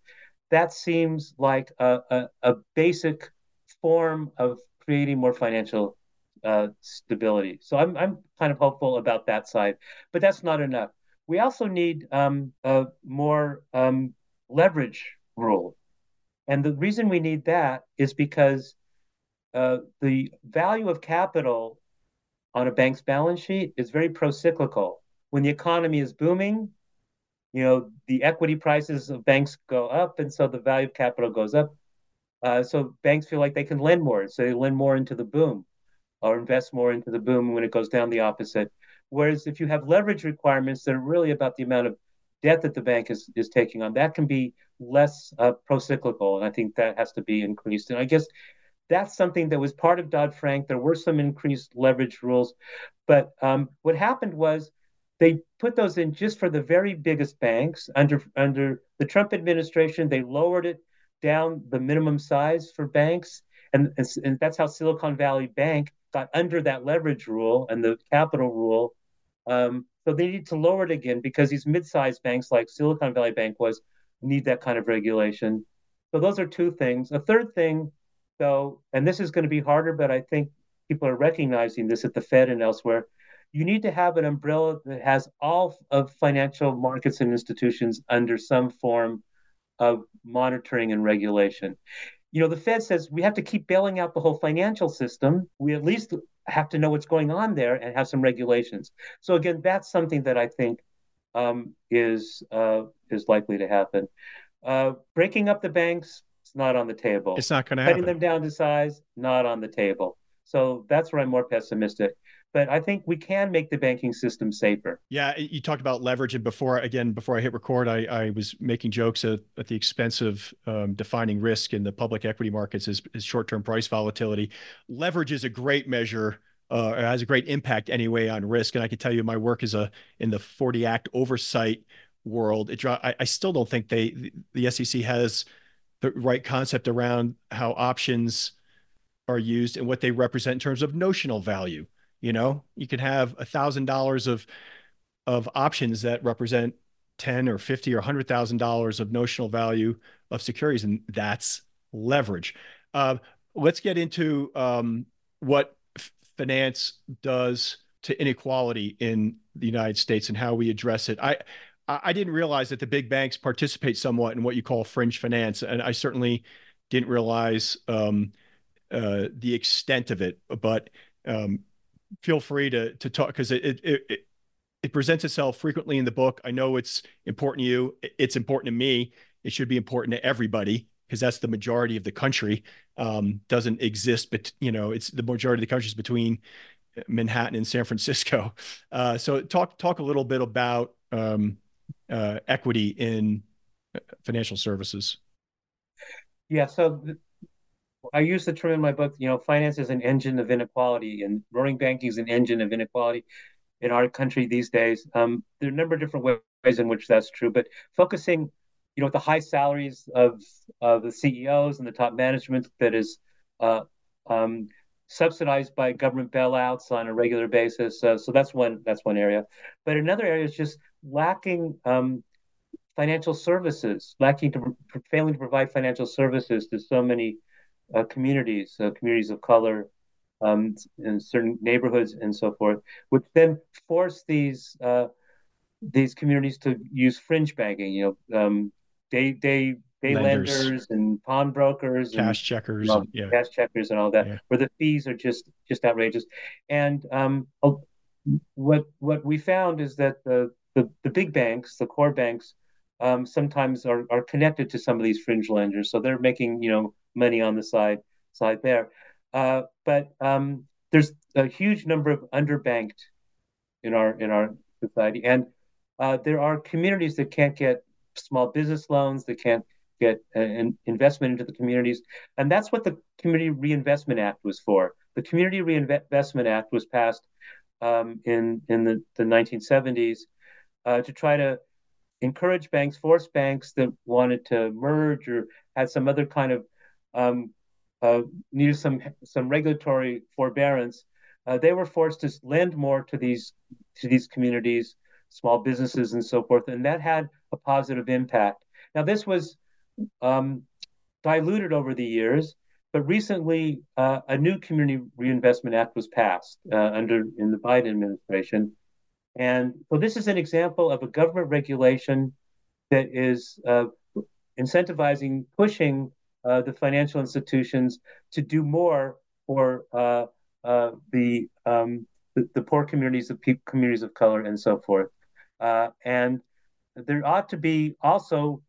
that seems like a, a, a basic form of creating more financial uh, stability. So I'm I'm kind of hopeful about that side, but that's not enough. We also need um, more um, leverage rule. And the reason we need that is because uh, the value of capital on a bank's balance sheet is very pro-cyclical. When the economy is booming, you know the equity prices of banks go up, and so the value of capital goes up. Uh, so banks feel like they can lend more, so they lend more into the boom, or invest more into the boom when it goes down the opposite. Whereas if you have leverage requirements that are really about the amount of debt that the bank is is taking on, that can be less uh, pro-cyclical, and I think that has to be increased. And I guess that's something that was part of Dodd Frank. There were some increased leverage rules, but um, what happened was they put those in just for the very biggest banks. Under under the Trump administration, they lowered it down the minimum size for banks, and, and, and that's how Silicon Valley Bank got under that leverage rule and the capital rule. Um, so they need to lower it again because these mid-sized banks like Silicon Valley Bank was need that kind of regulation. So those are two things. A third thing, though, and this is going to be harder, but I think people are recognizing this at the Fed and elsewhere. You need to have an umbrella that has all of financial markets and institutions under some form of monitoring and regulation. You know, the Fed says we have to keep bailing out the whole financial system. We at least have to know what's going on there and have some regulations. So again, that's something that I think um, is uh, is likely to happen. Uh, breaking up the banks, it's not on the table. It's not going to happen. Cutting them down to size, not on the table. So that's where I'm more pessimistic. But I think we can make the banking system safer. Yeah, you talked about leverage, and before again, before I hit record, I, I was making jokes at, at the expense of um, defining risk in the public equity markets as, as short-term price volatility. Leverage is a great measure uh, has a great impact anyway on risk. And I can tell you, my work is a in the 40 Act oversight world. It, I, I still don't think they the SEC has the right concept around how options are used and what they represent in terms of notional value. You know, you can have a thousand dollars of of options that represent 10 or 50 or 100,000 dollars of notional value of securities and that's leverage. Uh, let's get into um, what f- finance does to inequality in the United States and how we address it. I I didn't realize that the big banks participate somewhat in what you call fringe finance, and I certainly didn't realize um, uh, the extent of it. But um, feel free to to talk because it, it, it it presents itself frequently in the book. I know it's important to you. It's important to me. It should be important to everybody because that's the majority of the country. Um, doesn't exist, but you know, it's the majority of the country is between Manhattan and San Francisco. (laughs) Uh, so talk talk a little bit about um, uh, equity in uh, financial services. Yeah, so th- I use the term in my book. You know, finance is an engine of inequality, and roaring banking is an engine of inequality in our country these days. Um, there are a number of different ways in which that's true, but focusing, you know, the high salaries of of the CEOs and the top management that is uh, um, subsidized by government bailouts on a regular basis. Uh, so that's one that's one area. But another area is just lacking um, financial services, lacking to failing to provide financial services to so many uh, communities, uh, communities of color, um, in certain neighborhoods and so forth, which then force these uh, these communities to use fringe banking. You know, um, they they day lenders, lenders and pawnbrokers, cash and, checkers, you know, yeah. cash checkers, and all that, yeah. where the fees are just just outrageous. And um, what what we found is that the the, the big banks, the core banks, um, sometimes are, are connected to some of these fringe lenders, so they're making you know money on the side side there. Uh, but um, there's a huge number of underbanked in our in our society, and uh, there are communities that can't get small business loans, that can't get an investment into the communities. And that's what the Community Reinvestment Act was for. The Community Reinvestment Act was passed um, in, in the, the 1970s uh, to try to encourage banks, force banks that wanted to merge or had some other kind of um, uh, needed some some regulatory forbearance. Uh, they were forced to lend more to these to these communities, small businesses, and so forth, and that had a positive impact. Now, this was um, diluted over the years, but recently uh, a new Community Reinvestment Act was passed uh, under in the Biden administration, and so this is an example of a government regulation that is uh, incentivizing, pushing uh, the financial institutions to do more for uh, uh, the, um, the, the poor communities, of pe- communities of color, and so forth. and there ought to be also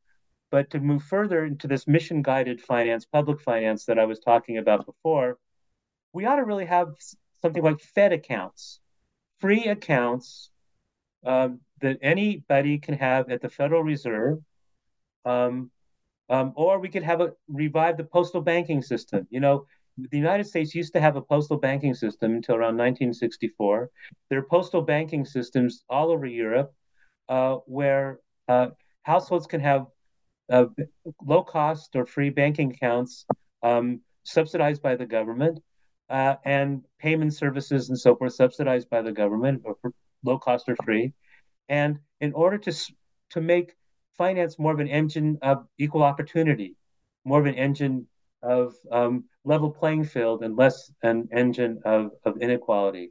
but to move further into this mission guided finance, public finance that I was talking about before, we ought to really have something like Fed accounts, free accounts um, that anybody can have at the Federal Reserve. Um, um, or we could have a revive the postal banking system. You know, the United States used to have a postal banking system until around 1964. There are postal banking systems all over Europe uh, where uh, households can have uh, low cost or free banking accounts um, subsidized by the government uh, and payment services and so forth subsidized by the government or low cost or free. And in order to, to make finance more of an engine of equal opportunity, more of an engine of um, level playing field and less an engine of, of inequality.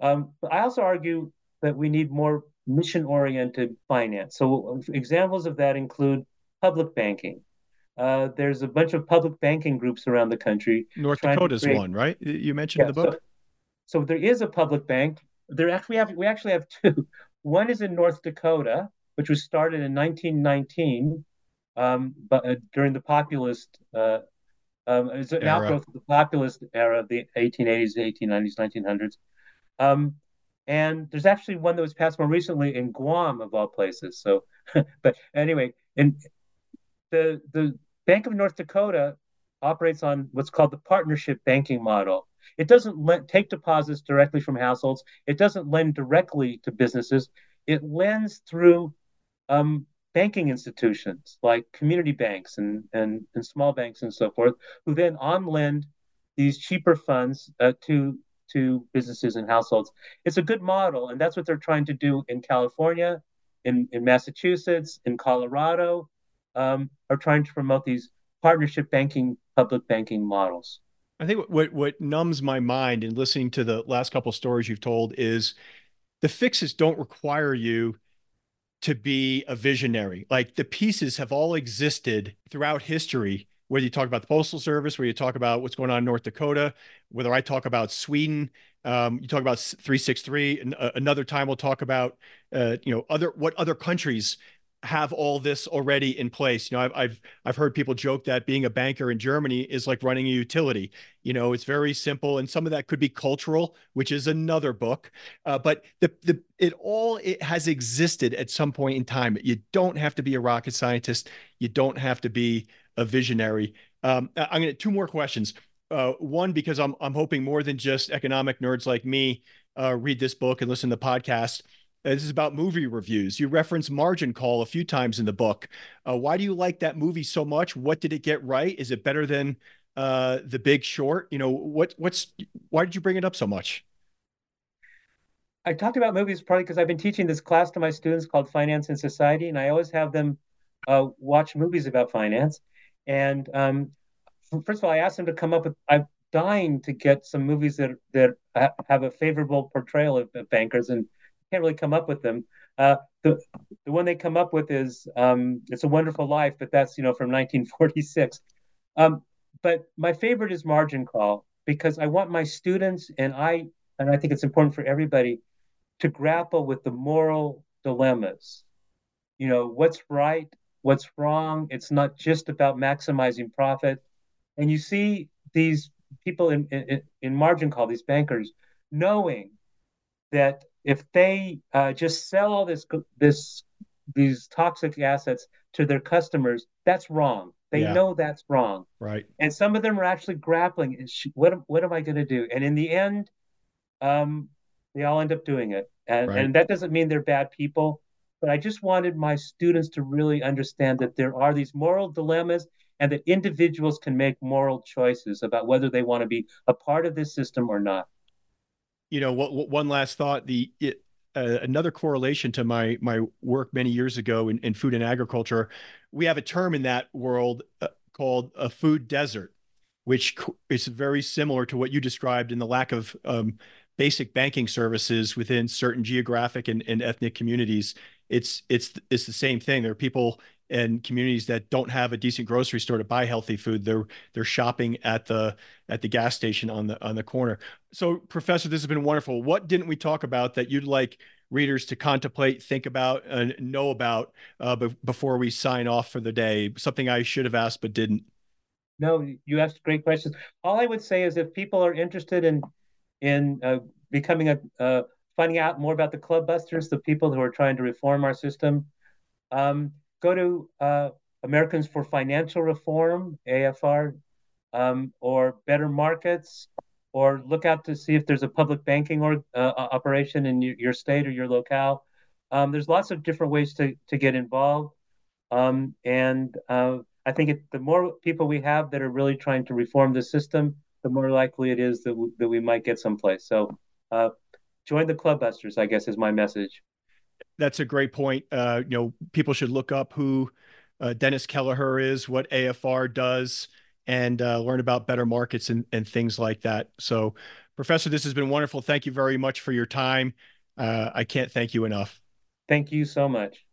Um, but I also argue that we need more mission oriented finance. So examples of that include public banking. Uh, there's a bunch of public banking groups around the country. North Dakota's create... one, right? You mentioned yeah, in the book. So, so, there is a public bank. There actually have we actually have two. One is in North Dakota, which was started in 1919, um, but uh, during the populist. Uh, um, it's an era. outgrowth of the populist era of the 1880s, 1890s, 1900s. Um, and there's actually one that was passed more recently in Guam, of all places. So, (laughs) but anyway, in the the Bank of North Dakota operates on what's called the partnership banking model. It doesn't let, take deposits directly from households. It doesn't lend directly to businesses. It lends through um, banking institutions like community banks and, and, and small banks and so forth, who then on lend these cheaper funds uh, to to businesses and households. It's a good model, and that's what they're trying to do in California, in, in Massachusetts, in Colorado, um, are trying to promote these partnership banking, public banking models. I think what what numbs my mind in listening to the last couple stories you've told is the fixes don't require you to be a visionary. Like the pieces have all existed throughout history whether you talk about the postal service, whether you talk about what's going on in North Dakota, whether I talk about Sweden, um, you talk about 363. And, uh, another time we'll talk about uh, you know other what other countries have all this already in place. You know, I've, I've I've heard people joke that being a banker in Germany is like running a utility. You know, it's very simple, and some of that could be cultural, which is another book. Uh, but the the it all it has existed at some point in time. You don't have to be a rocket scientist. You don't have to be a visionary. Um, I'm going to two more questions. Uh, one because I'm I'm hoping more than just economic nerds like me uh, read this book and listen to the podcast. Uh, this is about movie reviews. You reference Margin Call a few times in the book. Uh, why do you like that movie so much? What did it get right? Is it better than uh, The Big Short? You know what? What's why did you bring it up so much? I talked about movies probably because I've been teaching this class to my students called Finance and Society, and I always have them uh, watch movies about finance. And um, first of all, I asked them to come up with. I'm dying to get some movies that that have a favorable portrayal of, of bankers, and can't really come up with them. Uh, the the one they come up with is um, "It's a Wonderful Life," but that's you know from 1946. Um, but my favorite is Margin Call because I want my students and I and I think it's important for everybody to grapple with the moral dilemmas. You know what's right what's wrong. It's not just about maximizing profit. And you see these people in, in, in margin call, these bankers, knowing that if they uh, just sell all this this these toxic assets to their customers, that's wrong. They yeah. know that's wrong. Right. And some of them are actually grappling. What what am I going to do? And in the end, um, they all end up doing it. And, right. and that doesn't mean they're bad people. But I just wanted my students to really understand that there are these moral dilemmas and that individuals can make moral choices about whether they want to be a part of this system or not. You know, what, what one last thought: the it, uh, another correlation to my my work many years ago in, in food and agriculture, we have a term in that world uh, called a food desert, which is very similar to what you described in the lack of um, basic banking services within certain geographic and, and ethnic communities it's it's it's the same thing. There are people in communities that don't have a decent grocery store to buy healthy food. They're they're shopping at the at the gas station on the on the corner. So, Professor, this has been wonderful. What didn't we talk about that you'd like readers to contemplate, think about, and know about uh, be- before we sign off for the day? Something I should have asked but didn't. No, you asked great questions. All I would say is if people are interested in in uh, becoming a, a finding out more about the club busters, the people who are trying to reform our system, um, go to uh, Americans for Financial Reform, AFR, um, or Better Markets, or look out to see if there's a public banking or uh, operation in your, state or your locale. Um, there's lots of different ways to, to get involved. Um, and uh, I think it, the more people we have that are really trying to reform the system, the more likely it is that, w- that we might get someplace. So uh, join the clubbusters i guess is my message that's a great point. Uh, you know people should look up who uh, dennis kelleher is what afr does and uh, learn about better markets and, and things like that. So professor this has been wonderful. Thank you very much for your time. Uh, i can't thank you enough. Thank you so much